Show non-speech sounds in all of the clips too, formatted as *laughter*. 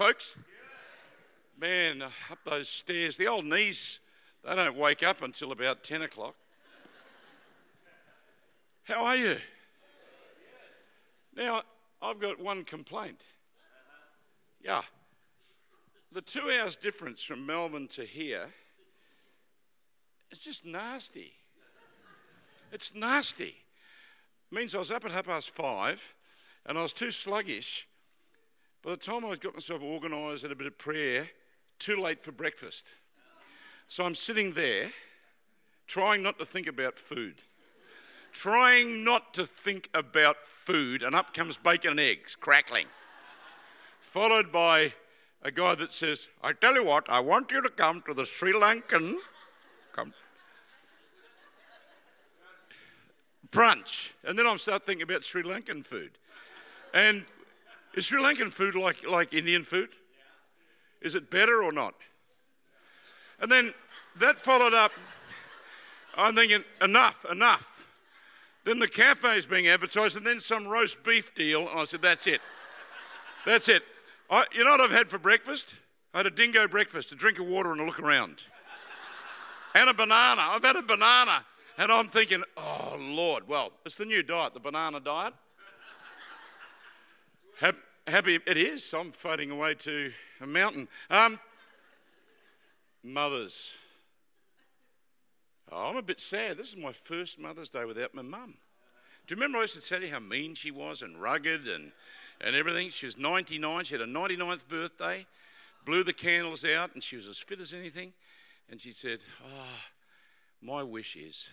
folks? Man, up those stairs, the old knees, they don't wake up until about 10 o'clock. How are you? Now, I've got one complaint. Yeah. The two hours difference from Melbourne to here is just nasty. It's nasty. It means I was up at half past five and I was too sluggish. By the time I got myself organised and a bit of prayer, too late for breakfast. So I'm sitting there trying not to think about food. Trying not to think about food, and up comes bacon and eggs, crackling. Followed by a guy that says, I tell you what, I want you to come to the Sri Lankan come brunch. And then I start thinking about Sri Lankan food. And is Sri Lankan food like, like Indian food? Is it better or not? And then that followed up, I'm thinking, enough, enough. Then the cafe is being advertised, and then some roast beef deal. And I said, that's it. That's it. I, you know what I've had for breakfast? I had a dingo breakfast, a drink of water and a look around. and a banana. I've had a banana. And I'm thinking, oh, Lord, well, it's the new diet, the banana diet. Happy, it is. I'm floating away to a mountain. Um, mothers. Oh, I'm a bit sad. This is my first Mother's Day without my mum. Do you remember I used to tell you how mean she was and rugged and, and everything? She was 99. She had a 99th birthday, blew the candles out, and she was as fit as anything. And she said, Oh, my wish is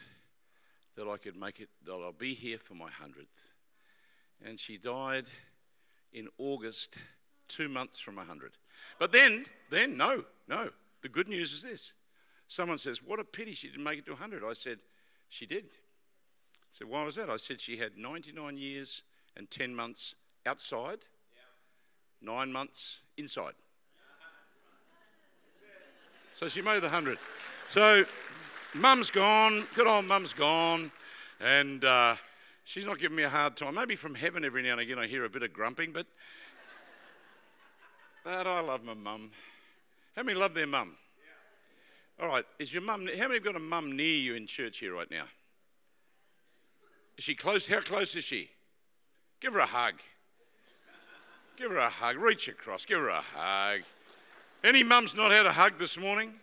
that I could make it, that I'll be here for my 100th. And she died in August, two months from 100. But then, then, no, no. The good news is this. Someone says, What a pity she didn't make it to 100. I said, She did. I said, Why was that? I said, She had 99 years and 10 months outside, nine months inside. So she made the 100. So mum's gone, good old mum's gone, and uh, she's not giving me a hard time. Maybe from heaven every now and again I hear a bit of grumping, but, *laughs* but I love my mum. How many love their mum? All right, is your mum, how many have got a mum near you in church here right now? Is she close? How close is she? Give her a hug. Give her a hug. Reach across. Give her a hug. Any mums not had a hug this morning?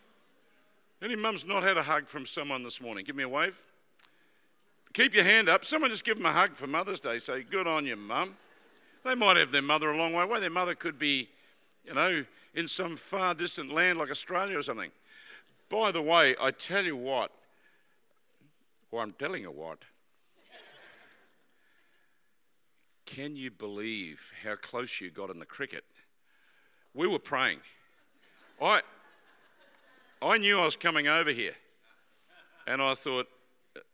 Any mums not had a hug from someone this morning? Give me a wave. Keep your hand up. Someone just give them a hug for Mother's Day. Say, good on you, mum. They might have their mother a long way away. Their mother could be, you know, in some far distant land like Australia or something. By the way, I tell you what, or I'm telling you what, can you believe how close you got in the cricket? We were praying. I, I knew I was coming over here, and I thought,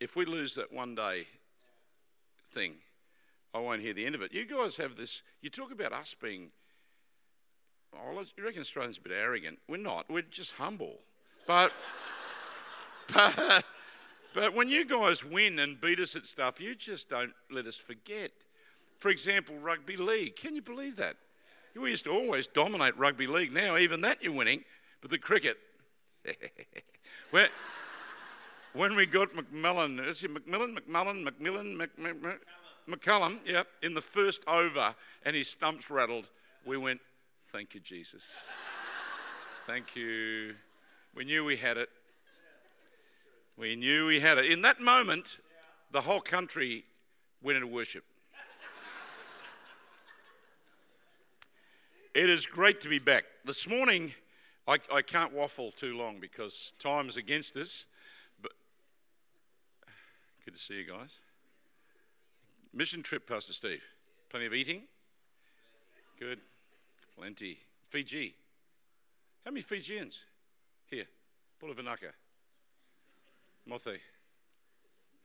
if we lose that one day thing, I won't hear the end of it. You guys have this, you talk about us being, oh, you reckon Australians are a bit arrogant. We're not, we're just humble. But, *laughs* but, but when you guys win and beat us at stuff, you just don't let us forget. For example, rugby league. Can you believe that? We used to always dominate rugby league. Now, even that you're winning. But the cricket, *laughs* where, when we got McMillan, is it McMillan, McMullen, McMillan, Mc, Mc, McCullum, yeah, in the first over, and his stumps rattled, we went, thank you, Jesus. thank you. We knew we had it. We knew we had it. In that moment, the whole country went into worship. It is great to be back. This morning, I, I can't waffle too long because time's against us. Good to see you guys. Mission trip, Pastor Steve. Plenty of eating. Good. Plenty. Fiji. How many Fijians? Here. Bula vinaka. Mothi.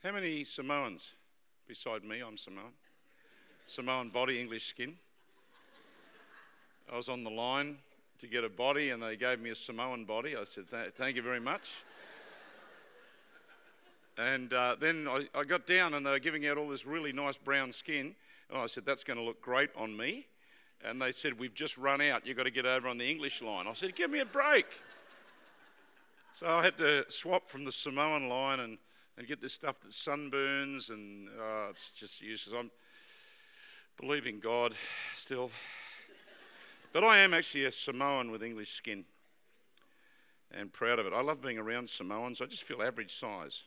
How many Samoans? Beside me, I'm Samoan. Samoan body, English skin. I was on the line to get a body and they gave me a Samoan body. I said, Thank you very much. And uh, then I, I, got down and they were giving out all this really nice brown skin. And I said, That's going to look great on me. and they said, We've just run out. You've got to get over on the English line. I said, Give me a break. So I had to swap from the Samoan line and, and get this stuff that sunburns, and oh, it's just useless. I'm believing God still. But I am actually a Samoan with English skin and proud of it. I love being around Samoans. I just feel average size.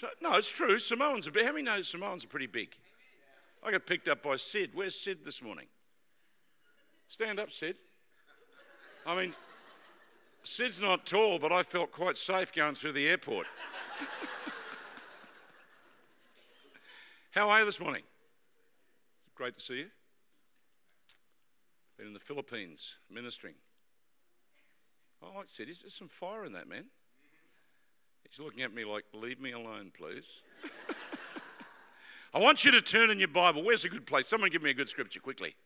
So, no, it's true. Samoans are big. How many know Samoans are pretty big? I got picked up by Sid. Where's Sid this morning? Stand up, Sid. I mean, Sid's not tall, but I felt quite safe going through the airport. *laughs* How are you this morning? Great to see you. Been in the Philippines ministering. I like Sid. There's some fire in that man. He's looking at me like, leave me alone, please. *laughs* I want you to turn in your Bible. Where's a good place? Someone give me a good scripture quickly.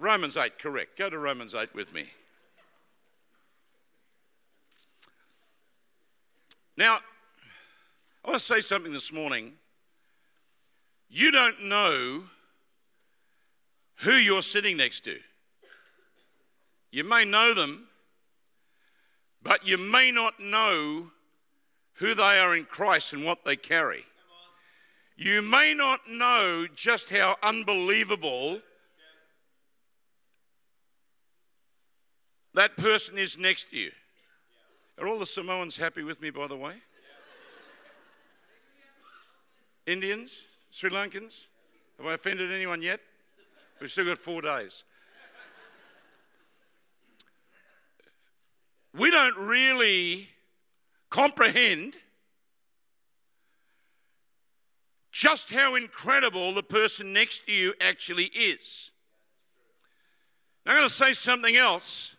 Romans 8, correct. Go to Romans 8 with me. Now, I want to say something this morning. You don't know who you're sitting next to. You may know them, but you may not know who they are in Christ and what they carry. You may not know just how unbelievable that person is next to you. Are all the Samoans happy with me, by the way? Indians? Sri Lankans? Have I offended anyone yet? We've still got four days. We don't really comprehend just how incredible the person next to you actually is. Now, I'm going to say something else.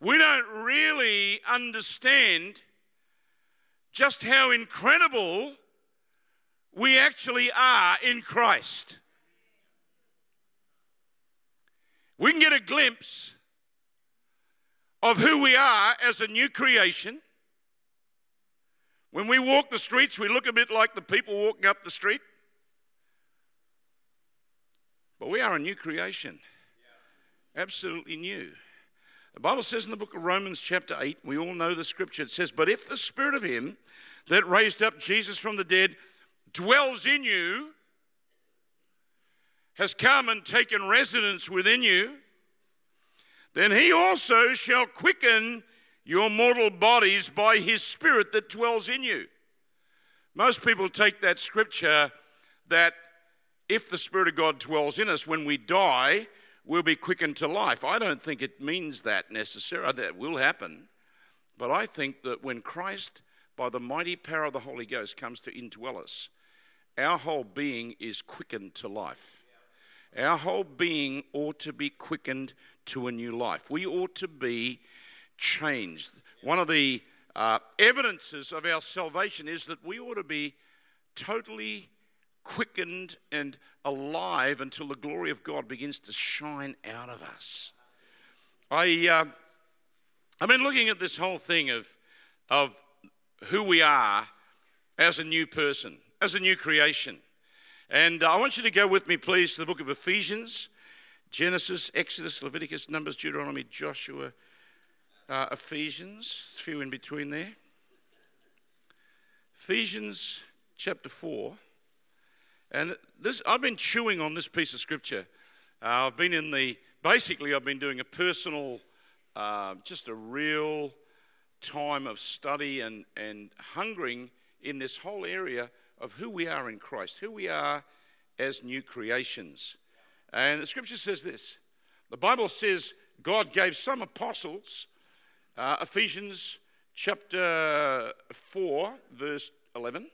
We don't really understand just how incredible we actually are in Christ. We can get a glimpse of who we are as a new creation when we walk the streets, we look a bit like the people walking up the street. But we are a new creation. Absolutely new. The Bible says in the book of Romans, chapter 8, we all know the scripture. It says, But if the spirit of him that raised up Jesus from the dead dwells in you, has come and taken residence within you, then he also shall quicken your mortal bodies by his spirit that dwells in you. Most people take that scripture that if the Spirit of God dwells in us, when we die, we'll be quickened to life. I don't think it means that necessarily. That will happen. But I think that when Christ, by the mighty power of the Holy Ghost, comes to indwell us, our whole being is quickened to life. Our whole being ought to be quickened to a new life. We ought to be changed. One of the uh, evidences of our salvation is that we ought to be totally quickened and alive until the glory of God begins to shine out of us. I, uh, I've been looking at this whole thing of, of who we are as a new person, as a new creation. And I want you to go with me, please, to the book of Ephesians, Genesis, Exodus, Leviticus, Numbers, Deuteronomy, Joshua, uh, Ephesians, a few in between there. Ephesians chapter 4. And this, I've been chewing on this piece of scripture. Uh, I've been in the, basically, I've been doing a personal, uh, just a real time of study and, and hungering in this whole area of who we are in Christ, who we are as new creations. And the scripture says this the Bible says God gave some apostles, uh, Ephesians chapter 4, verse 11.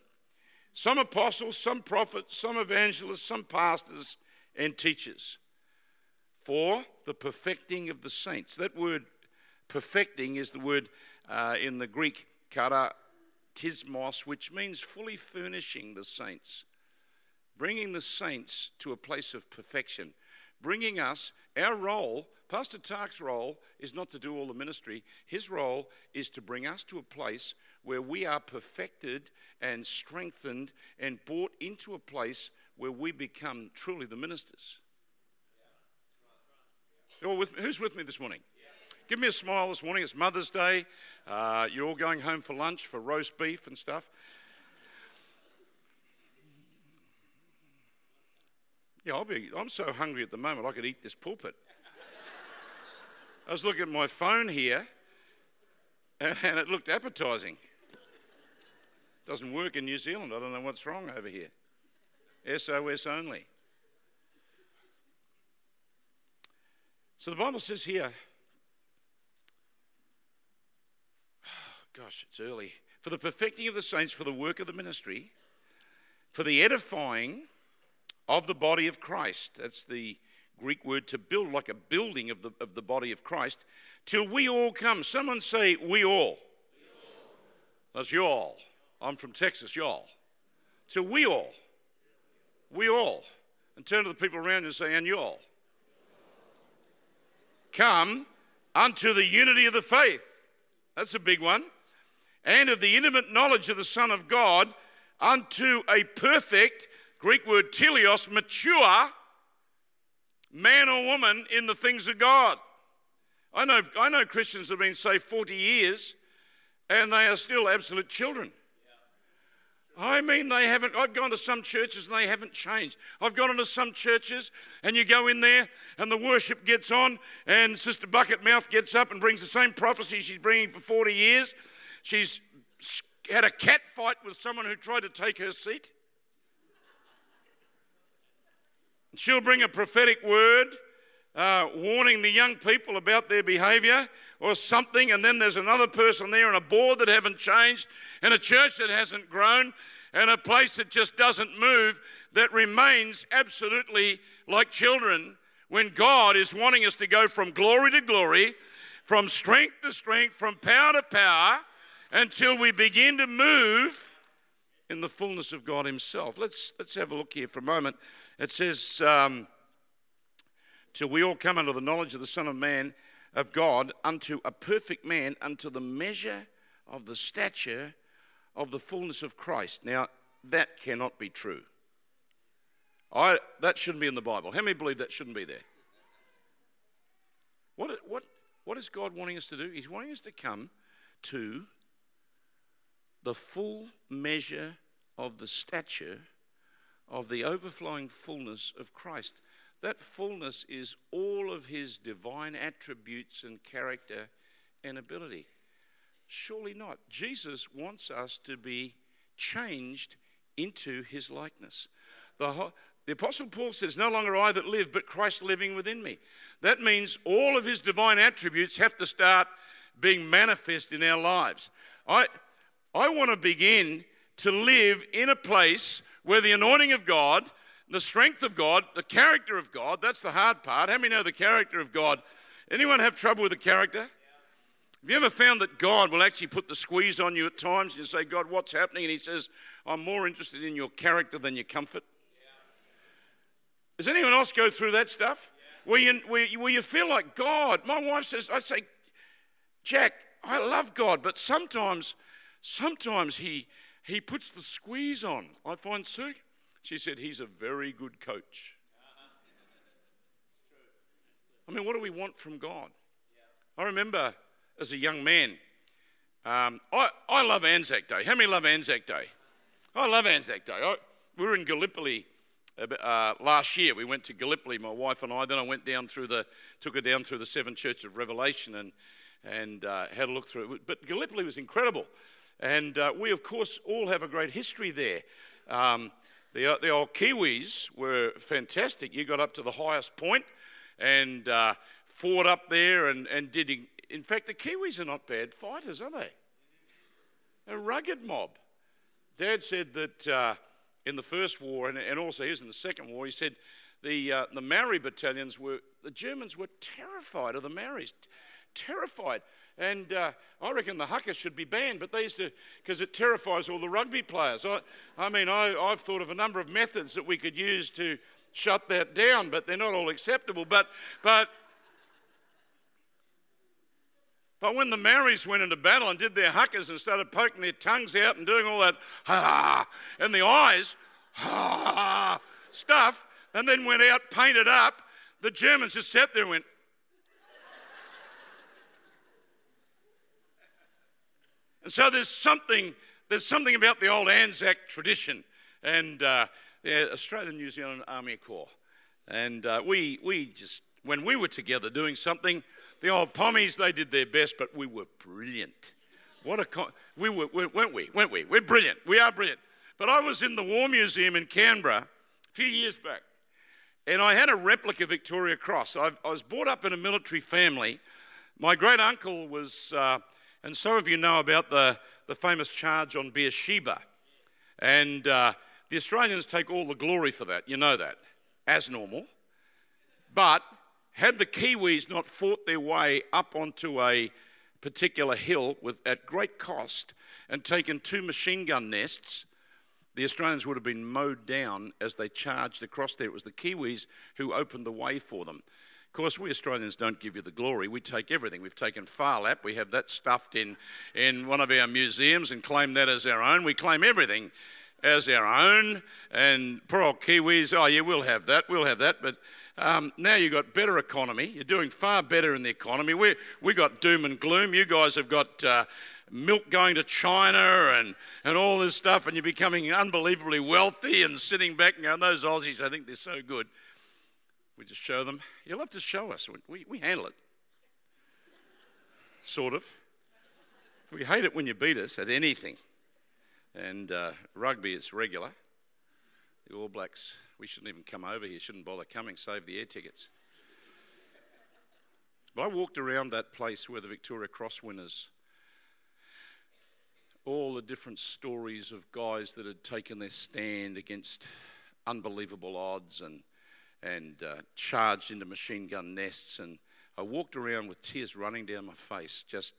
Some apostles, some prophets, some evangelists, some pastors and teachers for the perfecting of the saints. That word perfecting is the word uh, in the Greek katartismos, which means fully furnishing the saints, bringing the saints to a place of perfection, bringing us, our role Pastor Tark's role is not to do all the ministry. His role is to bring us to a place where we are perfected and strengthened and brought into a place where we become truly the ministers. With? Who's with me this morning? Give me a smile this morning. It's Mother's Day. Uh, you're all going home for lunch for roast beef and stuff. Yeah, I'll be, I'm so hungry at the moment I could eat this pulpit. *laughs* I was looking at my phone here *laughs* and, it looked appetizing. Doesn't work in New Zealand. I don't know what's wrong over here. SOS only. So the Bible says here, *sighs* gosh, it's early. For the perfecting of the saints, for the work of the ministry, for the edifying of the body of Christ. That's the Greek word to build, like a building of the, of the body of Christ, till we all come. Someone say, We all. We all. That's y'all. I'm from Texas, y'all. Till we all. We all. And turn to the people around you and say, And y'all come unto the unity of the faith. That's a big one. And of the intimate knowledge of the Son of God unto a perfect, Greek word teleos, mature man or woman in the things of God. I know, I know Christians that have been saved 40 years and they are still absolute children. I mean, they haven't. I've gone to some churches and they haven't changed. I've gone into some churches and you go in there and the worship gets on, and Sister Bucketmouth gets up and brings the same prophecy she's bringing for 40 years. She's had a cat fight with someone who tried to take her seat. She'll bring a prophetic word uh, warning the young people about their behavior or something, and then there's another person there and a board that haven't changed, and a church that hasn't grown, and a place that just doesn't move, that remains absolutely like children when God is wanting us to go from glory to glory, from strength to strength, from power to power, until we begin to move in the fullness of God Himself. Let's, let's have a look here for a moment. It says, um, Till we all come unto the knowledge of the Son of Man of God unto a perfect man, unto the measure of the stature of the fullness of Christ. Now, that cannot be true. I, that shouldn't be in the Bible. How many believe that shouldn't be there? What, what, what is God wanting us to do? He's wanting us to come to the full measure of the stature of the overflowing fullness of Christ. That fullness is all of his divine attributes and character and ability. Surely not. Jesus wants us to be changed into his likeness. The, the Apostle Paul says, No longer I that live, but Christ living within me. That means all of his divine attributes have to start being manifest in our lives. I, I want to begin to live in a place where the anointing of God the strength of God, the character of God, that's the hard part. How many know the character of God? Anyone have trouble with the character? Have you ever found that God will actually put the squeeze on you at times and you say, God, what's happening? And He says, I'm more interested in your character than your comfort. Does anyone else go through that stuff? Where, you, where, where you feel like God, my wife says, I say, Jack, I love God, but sometimes, sometimes he, he puts the squeeze on. I find Sue, she said, He's a very good coach. I mean, what do we want from God? I remember as a young man, um, I, I love Anzac Day. How many love Anzac Day? I love Anzac Day. I, we were in Gallipoli uh, last year. We went to Gallipoli, my wife and I. Then I went down through the, took her down through the seven churches of Revelation and, and uh, had a look through it. But Gallipoli was incredible. And uh, we, of course, all have a great history there. Um, the, the old Kiwis were fantastic. You got up to the highest point and uh, fought up there and, and did. In, in fact, the Kiwis are not bad fighters, are they? A rugged mob. Dad said that uh, in the first war, and, and also was in the second war, he said the, uh, the Maori battalions were, the Germans were terrified of the Maoris, terrified. And uh, I reckon the haka should be banned, but they used to, because it terrifies all the rugby players. I, I mean, I, I've thought of a number of methods that we could use to shut that down, but they're not all acceptable. But, but, but when the Maoris went into battle and did their hakas and started poking their tongues out and doing all that, ha, and the eyes, ha, stuff, and then went out, painted up. The Germans just sat there and went, And so there's something, there's something about the old Anzac tradition and uh, the Australian New Zealand Army Corps. And uh, we, we just, when we were together doing something, the old pommies, they did their best, but we were brilliant. What a, con- we were, weren't we? Weren't we? We're brilliant. We are brilliant. But I was in the War Museum in Canberra a few years back, and I had a replica Victoria Cross. I've, i was brought up in a military family. My great uncle was, uh, and some of you know about the, the famous charge on Beersheba. And uh, the Australians take all the glory for that. You know that, as normal. But had the Kiwis not fought their way up onto a particular hill with, at great cost and taken two machine gun nests, the Australians would have been mowed down as they charged across there. It was the Kiwis who opened the way for them. Of course, we Australians don't give you the glory. We take everything. We've taken Phar Lap. We have that stuffed in, in one of our museums and claim that as our own. We claim everything as our own. And poor old Kiwis, oh, yeah, we'll have that. We'll have that. But um, now you've got better economy. You're doing far better in the economy. We we got doom and gloom. You guys have got uh, milk going to China and, and all this stuff, and you're becoming unbelievably wealthy and sitting back and going, those Aussies, I think they're so good. We just show them. You'll have to show us. We, we handle it. Sort of. We hate it when you beat us at anything. And uh, rugby is regular. The All Blacks we shouldn't even come over here, shouldn't bother coming, save the air tickets. But I walked around that place where the Victoria Cross winners, all the different stories of guys that had taken their stand against unbelievable odds and, and uh, charged into machine gun nests. And I walked around with tears running down my face, just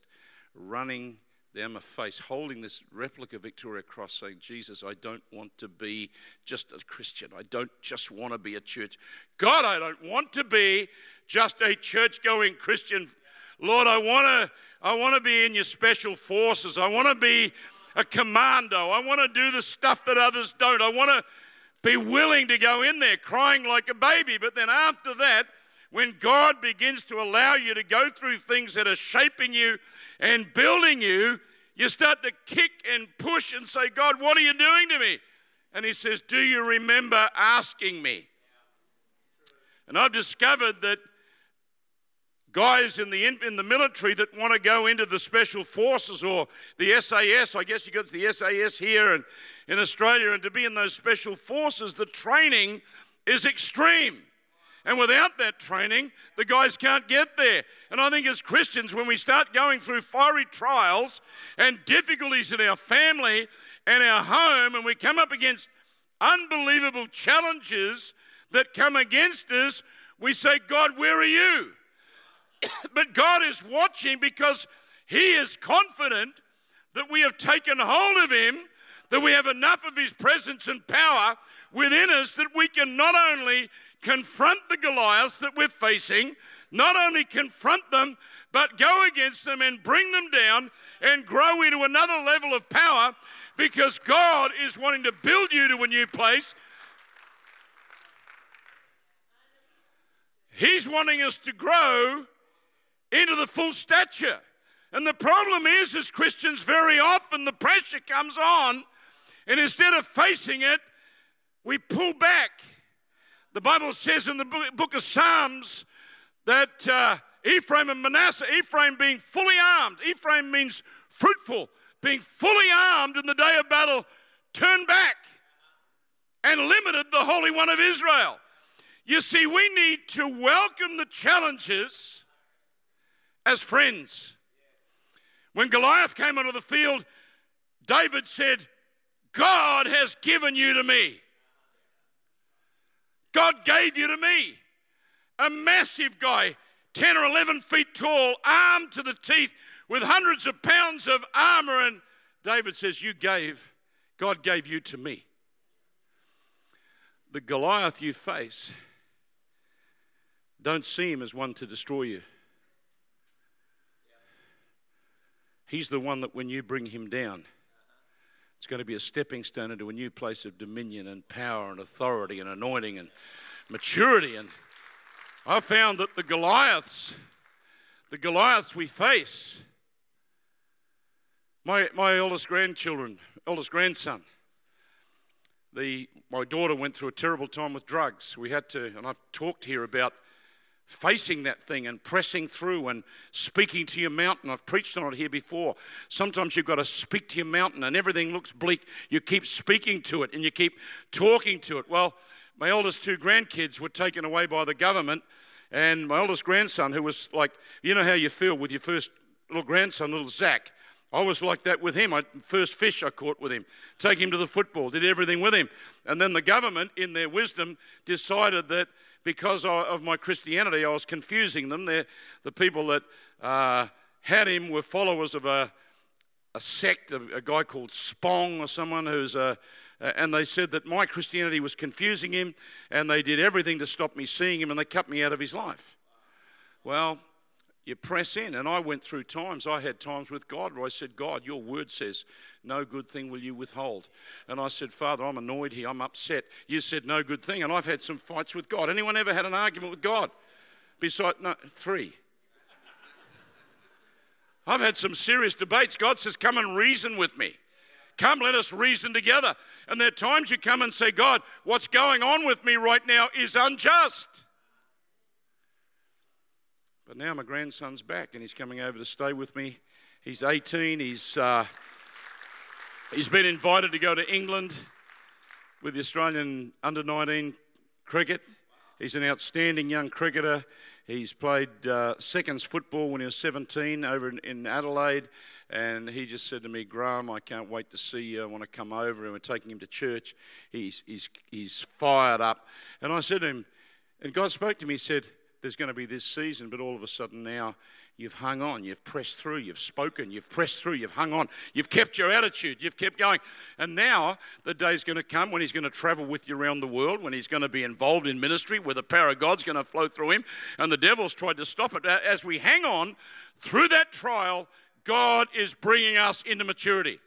running down my face, holding this replica Victoria Cross, saying, Jesus, I don't want to be just a Christian. I don't just want to be a church. God, I don't want to be just a church going Christian. Lord, I want to I want to be in your special forces. I want to be a commando. I want to do the stuff that others don't. I want to be willing to go in there crying like a baby. But then after that, when God begins to allow you to go through things that are shaping you and building you, you start to kick and push and say, God, what are you doing to me? And He says, Do you remember asking me? And I've discovered that guys in the, in the military that want to go into the special forces or the SAS, I guess you got the SAS here and in Australia, and to be in those special forces, the training is extreme. And without that training, the guys can't get there. And I think as Christians, when we start going through fiery trials and difficulties in our family and our home, and we come up against unbelievable challenges that come against us, we say, God, where are you? *coughs* but God is watching because He is confident that we have taken hold of Him, that we have enough of His presence and power within us that we can not only confront the Goliaths that we're facing, not only confront them, but go against them and bring them down and grow into another level of power because God is wanting to build you to a new place. He's wanting us to grow into the full stature. And the problem is, as Christians, very often the pressure comes on, and instead of facing it, we pull back the Bible says in the book of Psalms that uh, Ephraim and Manasseh, Ephraim being fully armed, Ephraim means fruitful, being fully armed in the day of battle, turned back and limited the Holy One of Israel. You see, we need to welcome the challenges as friends. When Goliath came onto the field, David said, God has given you to me. God gave you to me. A massive guy, 10 or 11 feet tall, armed to the teeth, with hundreds of pounds of armor. And David says, You gave, God gave you to me. The Goliath you face, don't see him as one to destroy you. He's the one that when you bring him down, It's going to be a stepping stone into a new place of dominion and power and authority and anointing and maturity. And I found that the Goliaths, the Goliaths we face, my, my eldest grandchildren, eldest grandson, the, my daughter went through a terrible time with drugs. We had to, and I've talked here about facing that thing and pressing through and speaking to your mountain. I've preached on it here before. Sometimes you've got to speak to your mountain and everything looks bleak. You keep speaking to it and you keep talking to it. Well, my oldest two grandkids were taken away by the government, and my oldest grandson, who was like, you know how you feel with your first little grandson, little Zach. I was like that with him. I, first fish I caught with him, take him to the football, did everything with him. And then the government, in their wisdom, decided that because of my Christianity, I was confusing them. They're, the people that uh, had him were followers of a, a sect, a, a guy called Spong or someone who's a, and they said that my Christianity was confusing him, and they did everything to stop me seeing him, and they cut me out of his life. Well, you press in. And I went through times, I had times with God where I said, God, your word says, no good thing will you withhold. And I said, Father, I'm annoyed here, I'm upset. You said no good thing. And I've had some fights with God. Anyone ever had an argument with God? Besides, no, three. I've had some serious debates. God says, Come and reason with me. Come, let us reason together. And there are times you come and say, God, what's going on with me right now is unjust. But now my grandson's back and he's coming over to stay with me. He's 18. He's, uh, he's been invited to go to England with the Australian under 19 cricket. He's an outstanding young cricketer. He's played uh, seconds football when he was 17 over in, in, Adelaide. And he just said to me, Graham, I can't wait to see you. I want to come over. And we're taking him to church. He's, he's, he's fired up. And I said to him, and God spoke to me, He said, there's going to be this season, but all of a sudden now you've hung on, you've pressed through, you've spoken, you've pressed through, you've hung on, you've kept your attitude, you've kept going. And now the day's going to come when he's going to travel with you around the world, when he's going to be involved in ministry, where the power of God's going to flow through him, and the devil's tried to stop it. As we hang on through that trial, God is bringing us into maturity.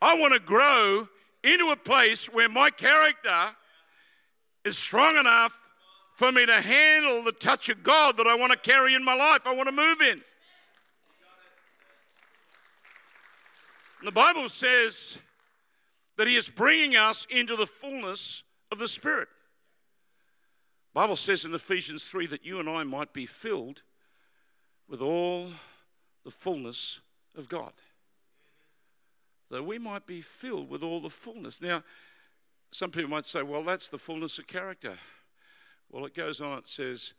I want to grow into a place where my character is strong enough for me to handle the touch of God that I want to carry in my life, I want to move in. the Bible says that He is bringing us into the fullness of the Spirit. The Bible says in Ephesians 3 that you and I might be filled with all the fullness of God. That we might be filled with all the fullness. Now, some people might say, well, that's the fullness of character. Well, it goes on, it says,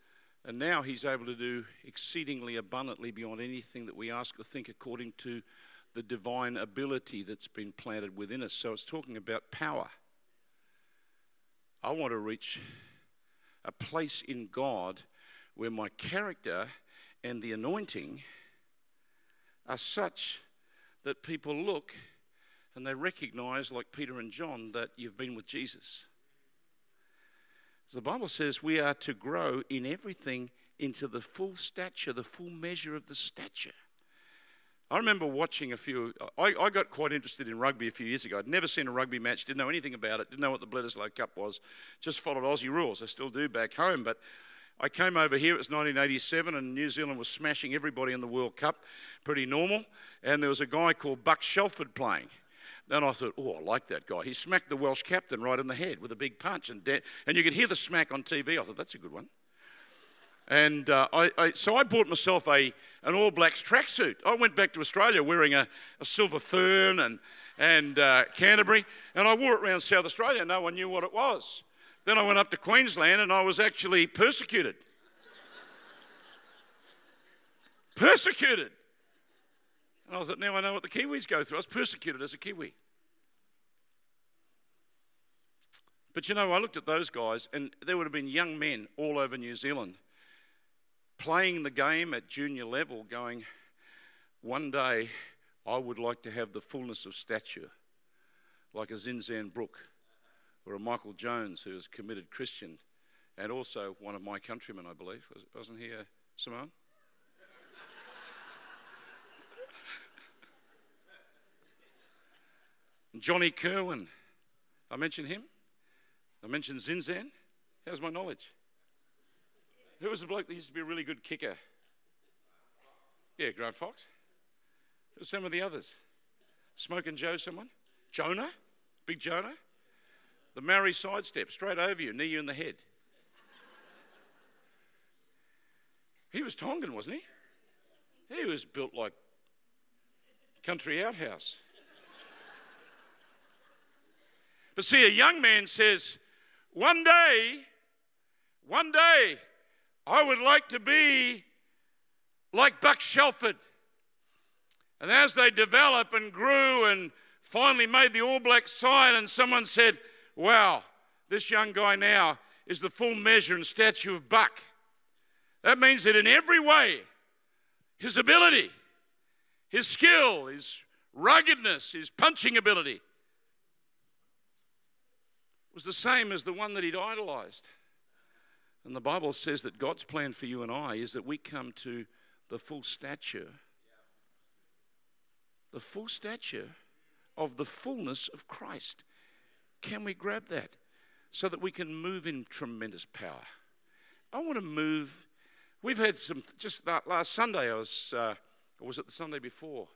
and now he's able to do exceedingly abundantly beyond anything that we ask or think according to the divine ability that's been planted within us. So it's talking about power. I want to reach a place in God where my character and the anointing are such that people look and they recognize, like Peter and John, that you've been with Jesus. The Bible says we are to grow in everything into the full stature, the full measure of the stature. I remember watching a few. I, I, got quite interested in rugby a few years ago. I'd never seen a rugby match, didn't know anything about it, didn't know what the Bledisloe Cup was, just followed Aussie rules. I still do back home. But I came over here, it was 1987, and New Zealand was smashing everybody in the World Cup, pretty normal. And there was a guy called Buck Shelford playing. Then I thought, oh, I like that guy. He smacked the Welsh captain right in the head with a big punch, and, de- and you could hear the smack on TV. I thought, that's a good one. And uh, I, I, so I bought myself a, an All Blacks tracksuit. I went back to Australia wearing a, a silver fern and, and uh, Canterbury, and I wore it around South Australia. No one knew what it was. Then I went up to Queensland, and I was actually persecuted. persecuted. And I thought, now I know what the Kiwis go through. I was persecuted as a Kiwi. But you know, I looked at those guys, and there would have been young men all over New Zealand playing the game at junior level, going, one day I would like to have the fullness of stature, like a Zinzan Brooke or a Michael Jones, who is a committed Christian, and also one of my countrymen, I believe. Wasn't he, uh, Simone? Johnny Kirwan. I mentioned him. I mentioned Zinzan. How's my knowledge? Who was the bloke that used to be a really good kicker? Yeah, Grant Fox. Who's some of the others? Smoking Joe, someone? Jonah? Big Jonah? The Maori sidestep, straight over you, knee you in the head. He was Tongan, wasn't he? He was built like country outhouse. But see, a young man says, one day, one day, I would like to be like Buck Shelford. And as they developed and grew and finally made the All Black side, and someone said, Wow, this young guy now is the full measure and statue of Buck. That means that in every way, his ability, his skill, his ruggedness, his punching ability was the same as the one that he'd idolized. And the Bible says that God's plan for you and I is that we come to the full stature, the full stature of the fullness of Christ. Can we grab that so that we can move in tremendous power? I want to move. We've had some, just that last Sunday, I was, uh, or was it the Sunday before?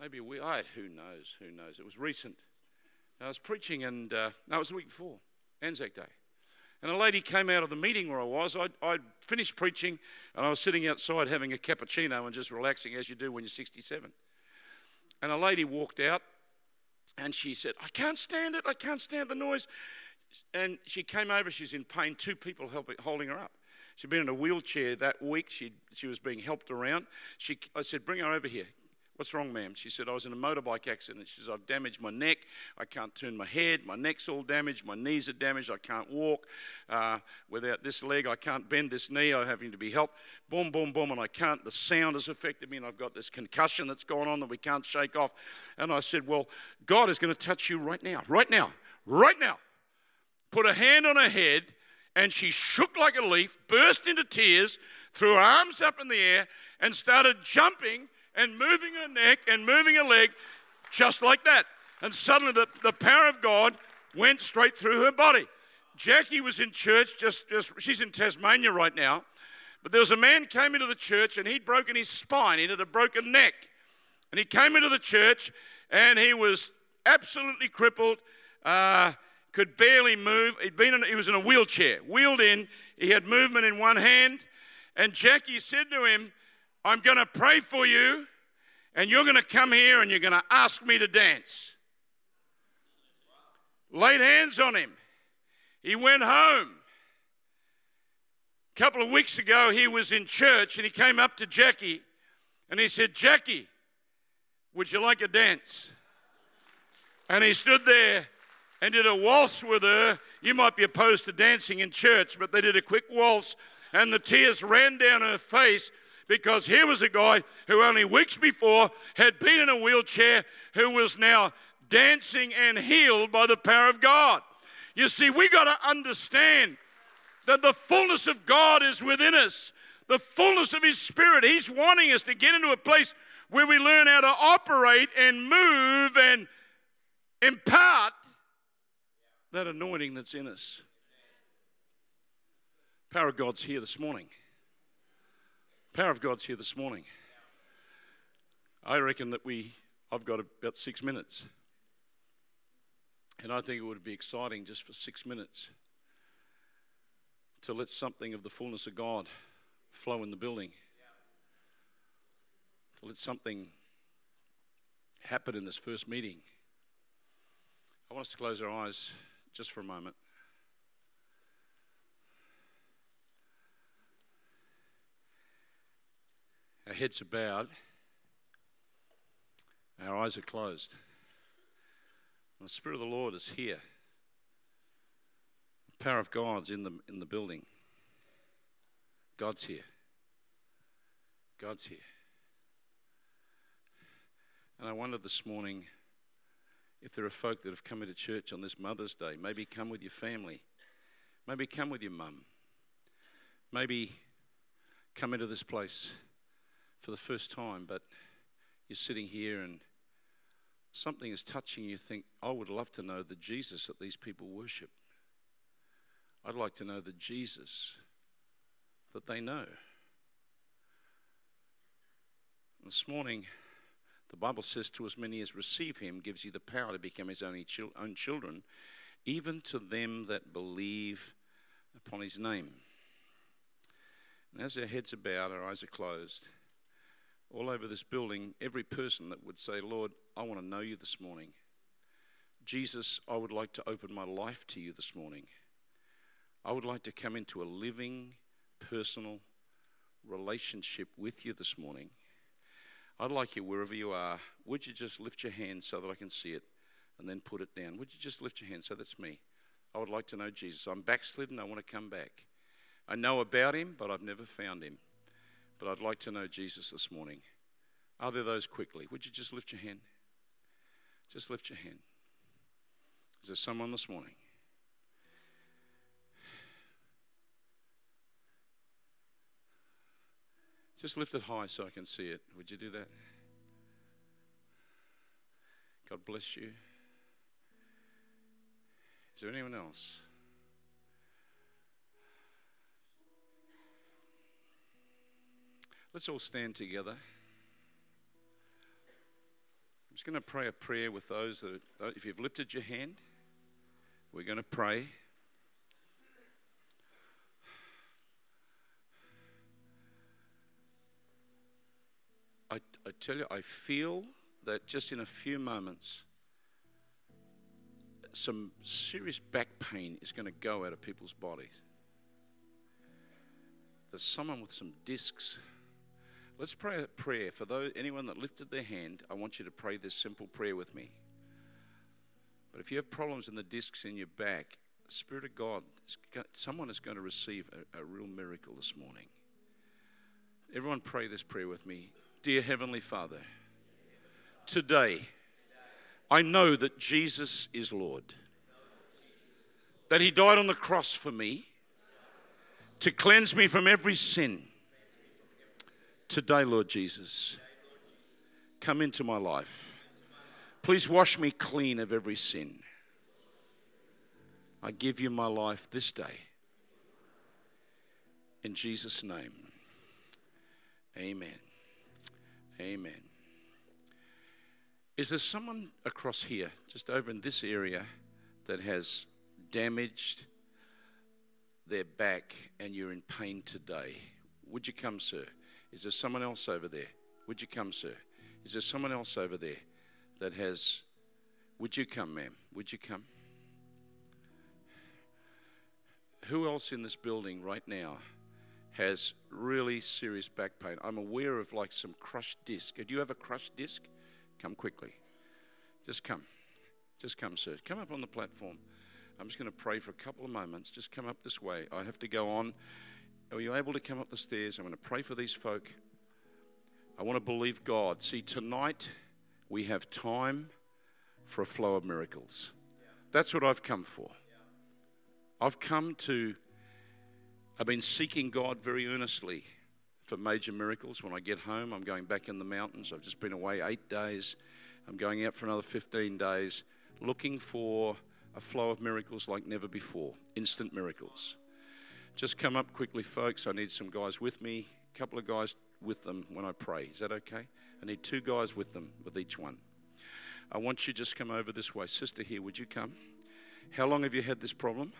Maybe we, I, who knows, who knows. It was recent. I was preaching, and uh, was the week before, Anzac Day. And a lady came out of the meeting where I was. I'd, I'd, finished preaching, and I was sitting outside having a cappuccino and just relaxing as you do when you're 67. And a lady walked out, and she said, I can't stand it. I can't stand the noise. And she came over. She's in pain. Two people helping, holding her up. She'd been in a wheelchair that week. She, she was being helped around. She, I said, Bring her over here. What's wrong, ma'am? She said, I was in a motorbike accident. She says, I've damaged my neck. I can't turn my head. My neck's all damaged. My knees are damaged. I can't walk. Uh, without this leg, I can't bend this knee. I'm having to be helped. Boom, boom, boom. And I can't. The sound has affected me, and I've got this concussion that's going on that we can't shake off. And I said, Well, God is going to touch you right now. Right now. Right now. Put a hand on her head, and she shook like a leaf, burst into tears, threw her arms up in the air, and started jumping and moving her neck and moving her leg just like that. And suddenly the, the power of God went straight through her body. Jackie was in church, just, just she's in Tasmania right now. But there was a man came into the church and he'd broken his spine. He had a broken neck. And he came into the church and he was absolutely crippled, uh, could barely move. He'd been in, he was in a wheelchair, wheeled in. He had movement in one hand. And Jackie said to him, I'm going to pray for you, and you're going to come here and you're going to ask me to dance. Laid hands on him. He went home. A couple of weeks ago, he was in church and he came up to Jackie and he said, Jackie, would you like a dance? And he stood there and did a waltz with her. You might be opposed to dancing in church, but they did a quick waltz and the tears ran down her face because here was a guy who only weeks before had been in a wheelchair who was now dancing and healed by the power of God. You see, we got to understand that the fullness of God is within us, the fullness of His Spirit. He's wanting us to get into a place where we learn how to operate and move and impart that anointing that's in us. Power of God's here this morning. Power of God's here this morning. I reckon that we, I've got about six minutes. And I think it would be exciting just for six minutes to let something of the fullness of God flow in the building. To let something happen in this first meeting. I want us to close our eyes just for a moment. Our heads are bowed, our eyes are closed. The Spirit of the Lord is here. The power of God's in the, in the building. God's here. God's here. And I wonder this morning if there are folk that have come into church on this Mother's Day. Maybe come with your family. Maybe come with your mum. Maybe come into this place for the first time, but you're sitting here and something is touching you, think, I would love to know the Jesus that these people worship. I'd like to know the Jesus that they know. This morning, the Bible says, To as many as receive him, gives you the power to become his own children, even to them that believe upon his name. And as our heads are bowed, our eyes are closed, all over this building, every person that would say, Lord, I want to know you this morning. Jesus, I would like to open my life to you this morning. I would like to come into a living, personal relationship with you this morning. I'd like you, wherever you are, would you just lift your hand so that I can see it and then put it down? Would you just lift your hand? So that's me. I would like to know Jesus. I'm backslidden. I want to come back. I know about him, but I've never found him. But I'd like to know Jesus this morning. Are there those quickly? Would you just lift your hand? Just lift your hand. Is there someone this morning? Just lift it high so I can see it. Would you do that? God bless you. Is there anyone else? Let's all stand together. I'm just going to pray a prayer with those that, if you've lifted your hand, we're going to pray. I, I tell you, I feel that just in a few moments, some serious back pain is going to go out of people's bodies. There's someone with some discs Let's pray a prayer. For those, anyone that lifted their hand, I want you to pray this simple prayer with me. But if you have problems in the discs in your back, the Spirit of God, someone is going to receive a, a real miracle this morning. Everyone pray this prayer with me. Dear Heavenly Father, today I know that Jesus is Lord, that He died on the cross for me to cleanse me from every sin Today, Lord Jesus, come into my life. Please wash me clean of every sin. I give you my life this day. In Jesus' name, amen. Amen. Is there someone across here, just over in this area, that has damaged their back and you're in pain today? Would you come, sir? Is there someone else over there? Would you come, sir? Is there someone else over there that has. Would you come, ma'am? Would you come? Who else in this building right now has really serious back pain? I'm aware of like some crushed disc. Do you have a crushed disc? Come quickly. Just come. Just come, sir. Come up on the platform. I'm just going to pray for a couple of moments. Just come up this way. I have to go on are you able to come up the stairs? I'm going to pray for these folk. I want to believe God. See, tonight we have time for a flow of miracles. That's what I've come for. I've come to, I've been seeking God very earnestly for major miracles. When I get home, I'm going back in the mountains. I've just been away eight days. I'm going out for another 15 days looking for a flow of miracles like never before instant miracles. Just come up quickly, folks. I need some guys with me, a couple of guys with them when I pray. Is that okay? I need two guys with them, with each one. I want you to just come over this way. Sister here, would you come? How long have you had this problem?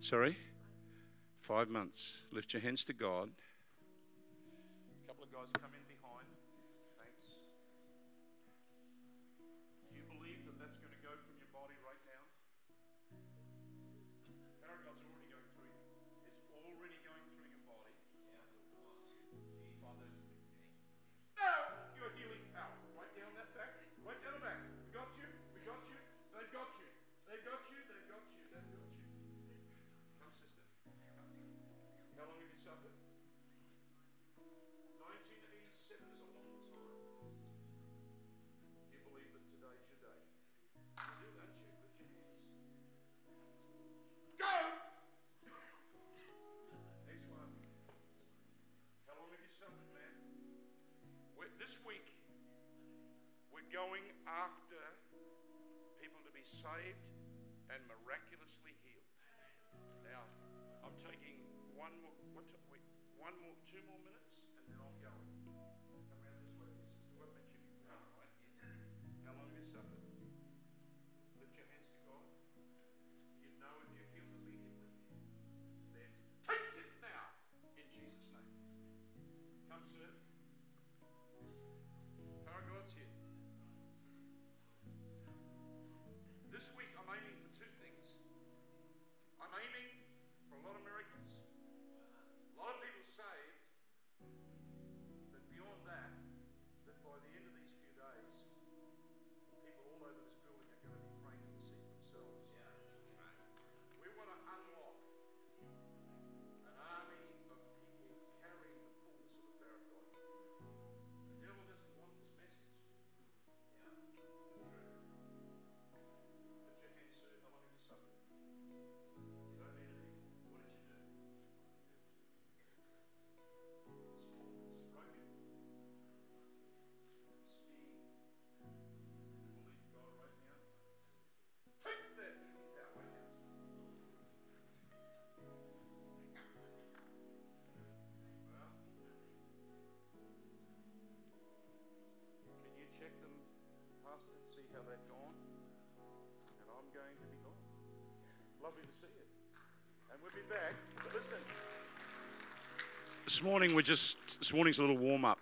Sorry? Five months. Lift your hands to God. A couple of guys come Wait, this week, we're going after people to be saved and miraculously healed. Now, I'm taking one more, what, wait, one more, two more minutes, and then I'm going. Around this way, sister. What about you? All right. How long have you suffered? Week I'm aiming Lovely to see you. And we'll be back. Listen. This morning we're just this morning's a little warm up.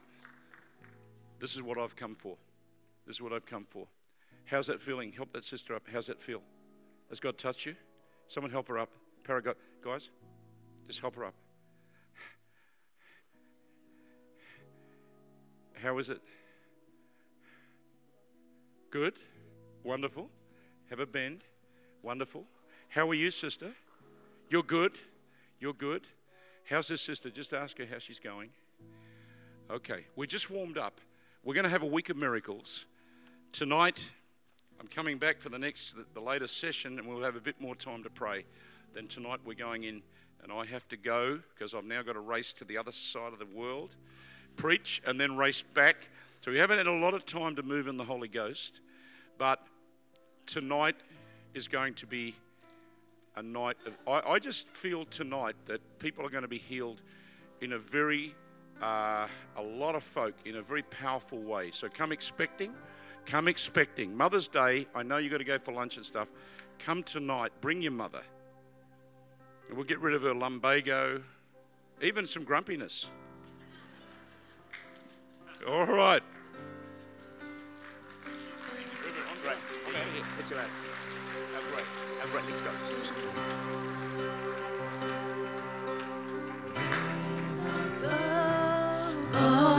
This is what I've come for. This is what I've come for. How's that feeling? Help that sister up. How's that feel? Has God touched you? Someone help her up. Paragot guys, just help her up. How is it? Good? Wonderful? Have a bend? Wonderful. How are you, sister? You're good? You're good? How's this sister? Just ask her how she's going. Okay, we're just warmed up. We're going to have a week of miracles. Tonight, I'm coming back for the next, the, the latest session, and we'll have a bit more time to pray. Then tonight we're going in, and I have to go because I've now got to race to the other side of the world, preach, and then race back. So we haven't had a lot of time to move in the Holy Ghost, but tonight is going to be a night of. I, I just feel tonight that people are going to be healed in a very, uh, a lot of folk in a very powerful way. So come expecting, come expecting. Mother's Day, I know you've got to go for lunch and stuff. Come tonight, bring your mother. And we'll get rid of her lumbago, even some grumpiness. All right. Have right. Let's go.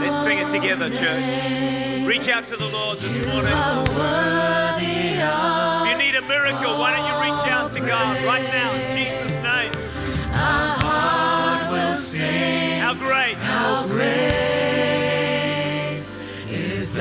Let's sing it together, church. Reach out to the Lord this morning. If you need a miracle, why don't you reach out to God right now in Jesus' name? How great. Yes,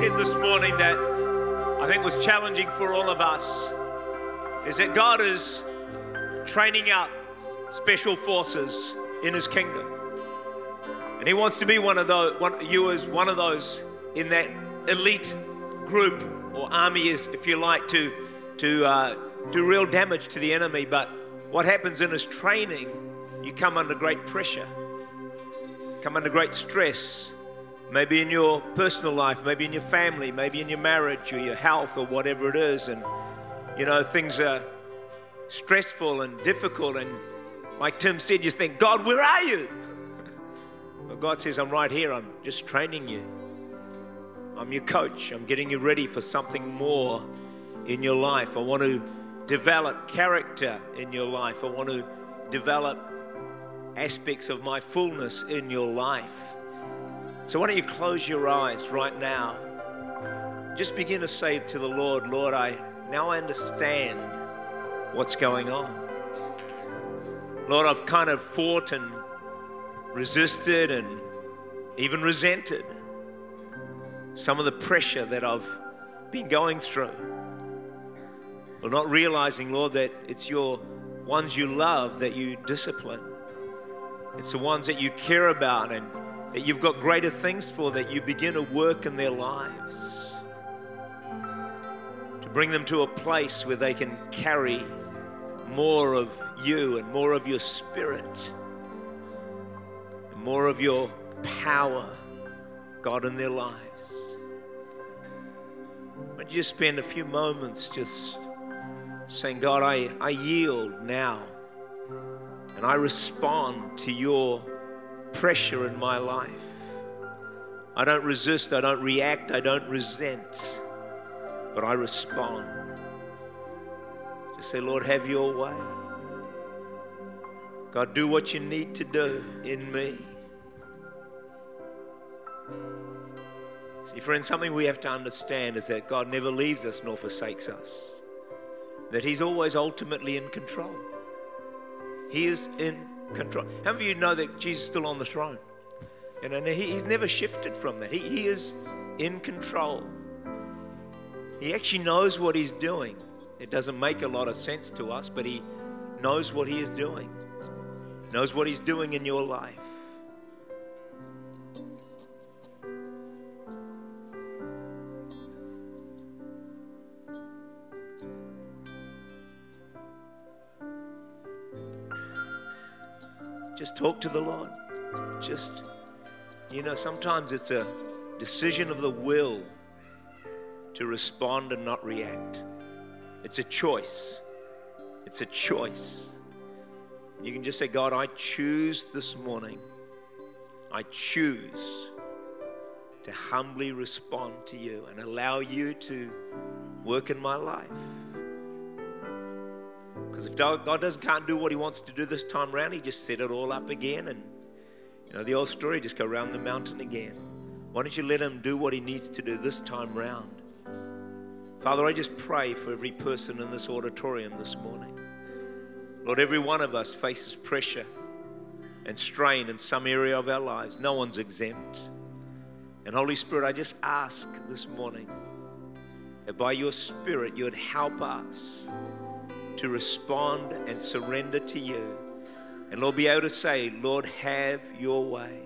said this morning that I think was challenging for all of us is that God is training up special forces in His kingdom. And He wants to be one of those, one, you as one of those in that elite group or army, is, if you like, to, to uh, do real damage to the enemy. But what happens in His training, you come under great pressure, come under great stress, maybe in your personal life, maybe in your family, maybe in your marriage or your health or whatever it is. And, you know, things are stressful and difficult. And like Tim said, you think, God, where are you? *laughs* But God says, I'm right here. I'm just training you. I'm your coach. I'm getting you ready for something more in your life. I want to develop character in your life. I want to develop aspects of my fullness in your life. So, why don't you close your eyes right now? Just begin to say to the Lord, Lord, I now I understand what's going on. Lord, I've kind of fought and resisted and even resented some of the pressure that I've been going through. Well, not realizing, Lord, that it's your ones you love that you discipline. It's the ones that you care about and that you've got greater things for, that you begin to work in their lives. To bring them to a place where they can carry more of you and more of your spirit, and more of your power, God, in their lives. Would you just spend a few moments just saying, God, I, I yield now and I respond to your pressure in my life. I don't resist, I don't react, I don't resent, but I respond. Just say, Lord, have your way. God, do what you need to do in me. See, friends, something we have to understand is that God never leaves us nor forsakes us, that He's always ultimately in control. He is in control. How many of you know that Jesus is still on the throne? You know, he, he's never shifted from that. He, he is in control. He actually knows what he's doing. It doesn't make a lot of sense to us, but he knows what he is doing. Knows what he's doing in your life. Just talk to the Lord. Just, you know, sometimes it's a decision of the will to respond and not react. It's a choice. It's a choice. You can just say, God, I choose this morning. I choose to humbly respond to you and allow you to work in my life. Because if God doesn't can't do what He wants to do this time around, He just set it all up again, and you know the old story, just go around the mountain again. Why don't you let Him do what He needs to do this time round? Father, I just pray for every person in this auditorium this morning. Lord, every one of us faces pressure and strain in some area of our lives. No one's exempt. And Holy Spirit, I just ask this morning that by your Spirit you would help us to respond and surrender to you. And Lord, be able to say, Lord, have your way.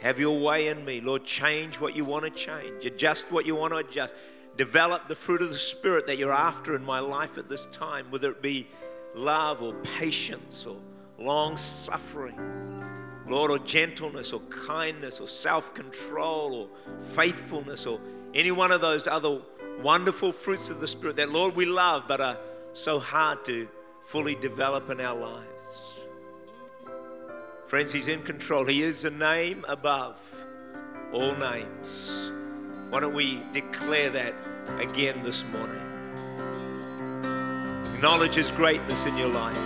Have your way in me. Lord, change what you want to change, adjust what you want to adjust. Develop the fruit of the Spirit that you're after in my life at this time, whether it be love or patience or long suffering, Lord, or gentleness or kindness or self control or faithfulness or any one of those other wonderful fruits of the Spirit that, Lord, we love but are so hard to fully develop in our lives. Friends, He's in control. He is the name above all names. Why don't we declare that again this morning? Acknowledge His greatness in your life.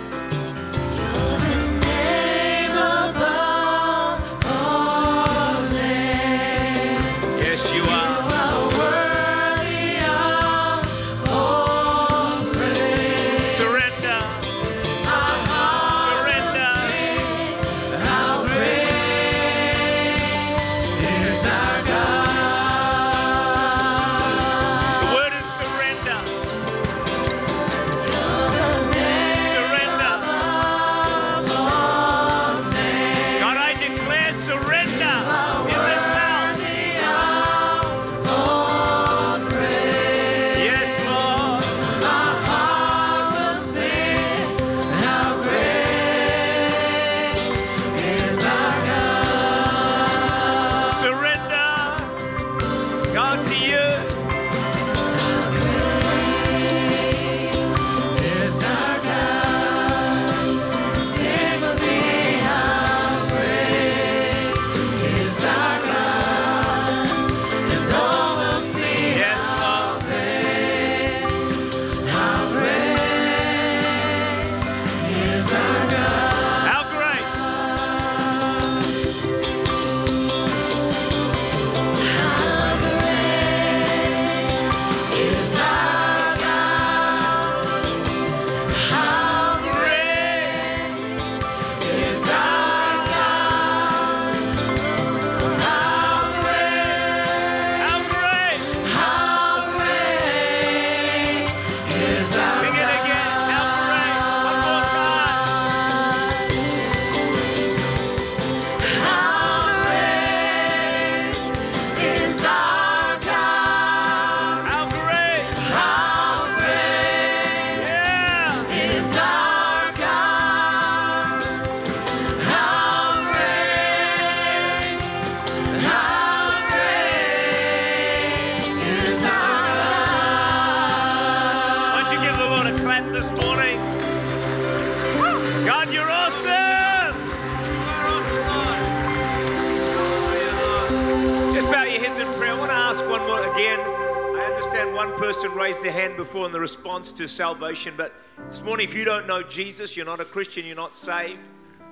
Before in the response to salvation, but this morning, if you don't know Jesus, you're not a Christian, you're not saved,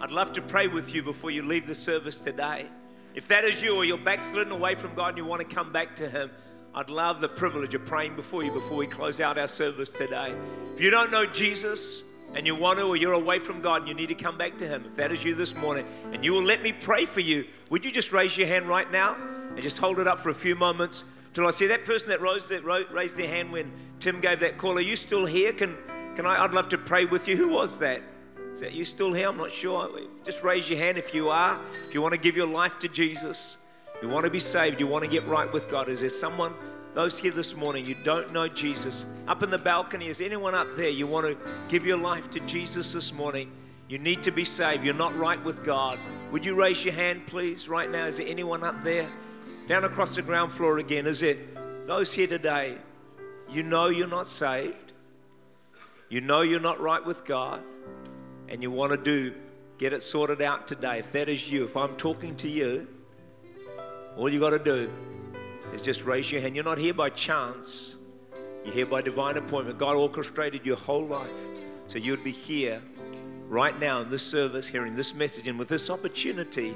I'd love to pray with you before you leave the service today. If that is you or you're backslidden away from God and you want to come back to Him, I'd love the privilege of praying before you before we close out our service today. If you don't know Jesus and you want to, or you're away from God and you need to come back to Him, if that is you this morning, and you will let me pray for you, would you just raise your hand right now and just hold it up for a few moments till I see that person that rose that raised their hand when Tim gave that call? Are you still here? Can can I? I'd love to pray with you. *laughs* Who was that? Is that you still here? I'm not sure. Just raise your hand if you are. If you want to give your life to Jesus. You want to be saved, you want to get right with God. Is there someone, those here this morning, you don't know Jesus? Up in the balcony, is anyone up there? You want to give your life to Jesus this morning? You need to be saved. You're not right with God. Would you raise your hand, please, right now? Is there anyone up there? Down across the ground floor again. Is it those here today? You know you're not saved. You know you're not right with God. And you want to do, get it sorted out today. If that is you, if I'm talking to you, all you got to do is just raise your hand. You're not here by chance, you're here by divine appointment. God orchestrated your whole life so you'd be here right now in this service, hearing this message, and with this opportunity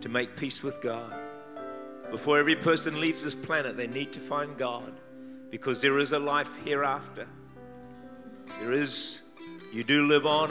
to make peace with God. Before every person leaves this planet, they need to find God because there is a life hereafter. There is, you do live on.